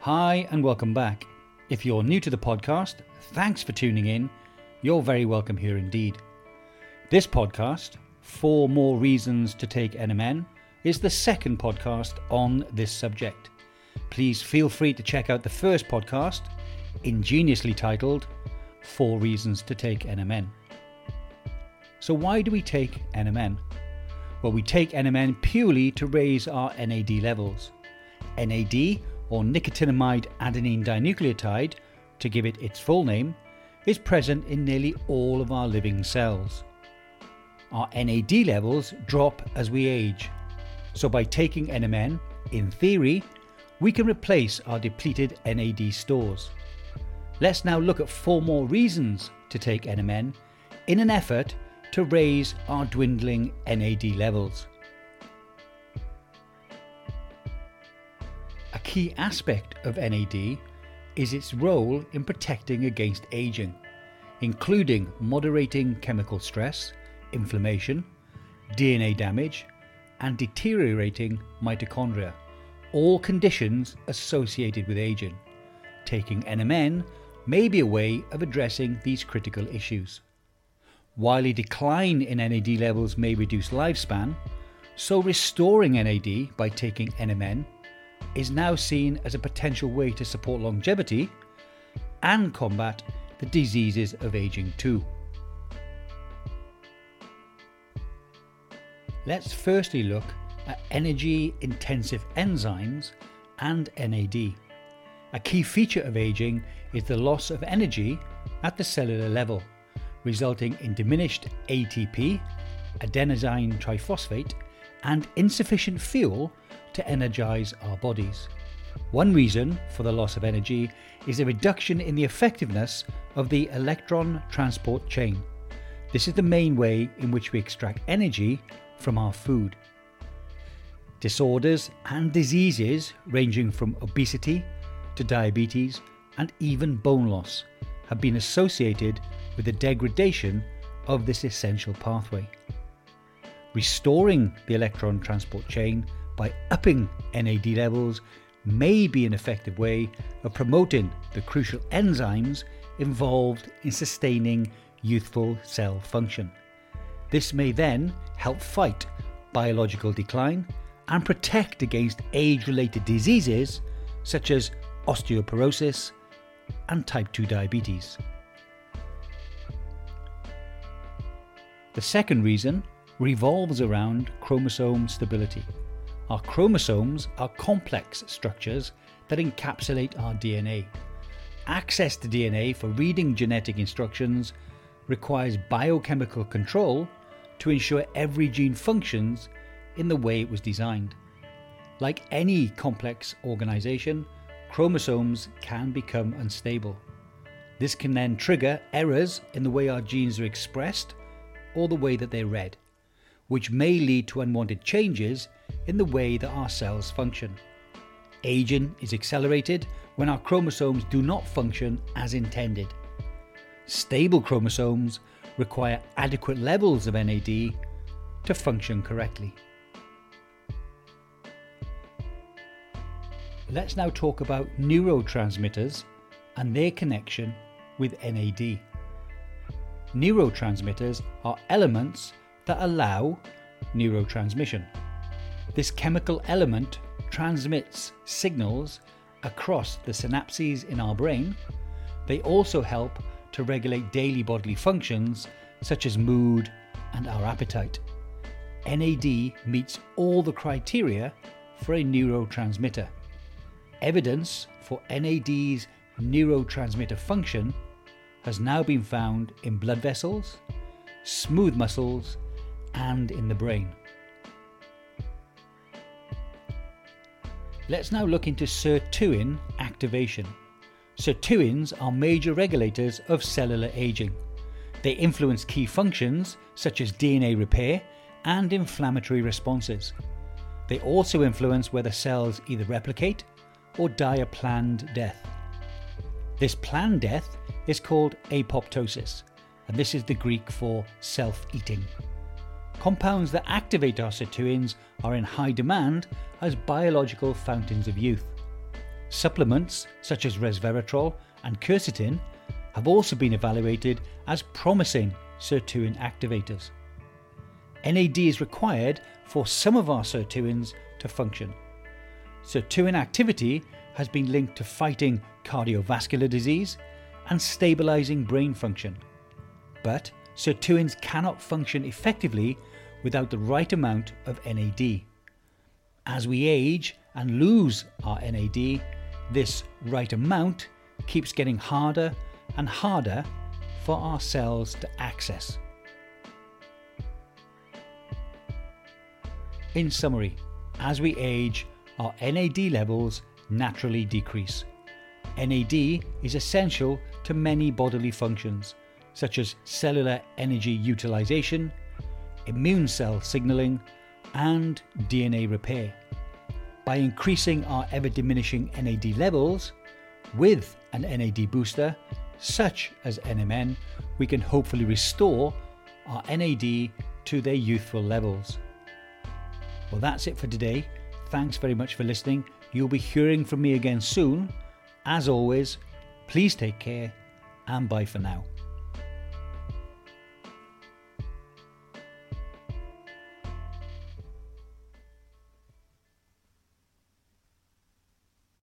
Hi, and welcome back. If you're new to the podcast, thanks for tuning in. You're very welcome here indeed. This podcast, Four More Reasons to Take NMN, is the second podcast on this subject. Please feel free to check out the first podcast, ingeniously titled Four Reasons to Take NMN. So, why do we take NMN? Well, we take NMN purely to raise our NAD levels. NAD or nicotinamide adenine dinucleotide, to give it its full name, is present in nearly all of our living cells. Our NAD levels drop as we age, so by taking NMN, in theory, we can replace our depleted NAD stores. Let's now look at four more reasons to take NMN in an effort to raise our dwindling NAD levels. Key aspect of NAD is its role in protecting against aging, including moderating chemical stress, inflammation, DNA damage, and deteriorating mitochondria, all conditions associated with aging. Taking NMN may be a way of addressing these critical issues. While a decline in NAD levels may reduce lifespan, so restoring NAD by taking NMN is now seen as a potential way to support longevity and combat the diseases of aging too. Let's firstly look at energy intensive enzymes and NAD. A key feature of aging is the loss of energy at the cellular level, resulting in diminished ATP, adenosine triphosphate, and insufficient fuel to energize our bodies. One reason for the loss of energy is a reduction in the effectiveness of the electron transport chain. This is the main way in which we extract energy from our food. Disorders and diseases ranging from obesity to diabetes and even bone loss have been associated with the degradation of this essential pathway. Restoring the electron transport chain by upping NAD levels may be an effective way of promoting the crucial enzymes involved in sustaining youthful cell function. This may then help fight biological decline and protect against age related diseases such as osteoporosis and type 2 diabetes. The second reason revolves around chromosome stability. Our chromosomes are complex structures that encapsulate our DNA. Access to DNA for reading genetic instructions requires biochemical control to ensure every gene functions in the way it was designed. Like any complex organization, chromosomes can become unstable. This can then trigger errors in the way our genes are expressed or the way that they're read, which may lead to unwanted changes in the way that our cells function. Aging is accelerated when our chromosomes do not function as intended. Stable chromosomes require adequate levels of NAD to function correctly. Let's now talk about neurotransmitters and their connection with NAD. Neurotransmitters are elements that allow neurotransmission. This chemical element transmits signals across the synapses in our brain. They also help to regulate daily bodily functions such as mood and our appetite. NAD meets all the criteria for a neurotransmitter. Evidence for NAD's neurotransmitter function has now been found in blood vessels, smooth muscles, and in the brain. Let's now look into sirtuin activation. Sirtuins are major regulators of cellular aging. They influence key functions such as DNA repair and inflammatory responses. They also influence whether cells either replicate or die a planned death. This planned death is called apoptosis, and this is the Greek for self eating. Compounds that activate our sirtuins are in high demand as biological fountains of youth. Supplements such as resveratrol and quercetin have also been evaluated as promising sirtuin activators. NAD is required for some of our sirtuins to function. Sirtuin activity has been linked to fighting cardiovascular disease and stabilizing brain function. But sirtuins cannot function effectively without the right amount of NAD. As we age and lose our NAD, this right amount keeps getting harder and harder for our cells to access. In summary, as we age, our NAD levels naturally decrease. NAD is essential to many bodily functions, such as cellular energy utilization, immune cell signaling, and DNA repair. By increasing our ever diminishing NAD levels with an NAD booster, such as NMN, we can hopefully restore our NAD to their youthful levels. Well, that's it for today. Thanks very much for listening. You'll be hearing from me again soon. As always, please take care and bye for now.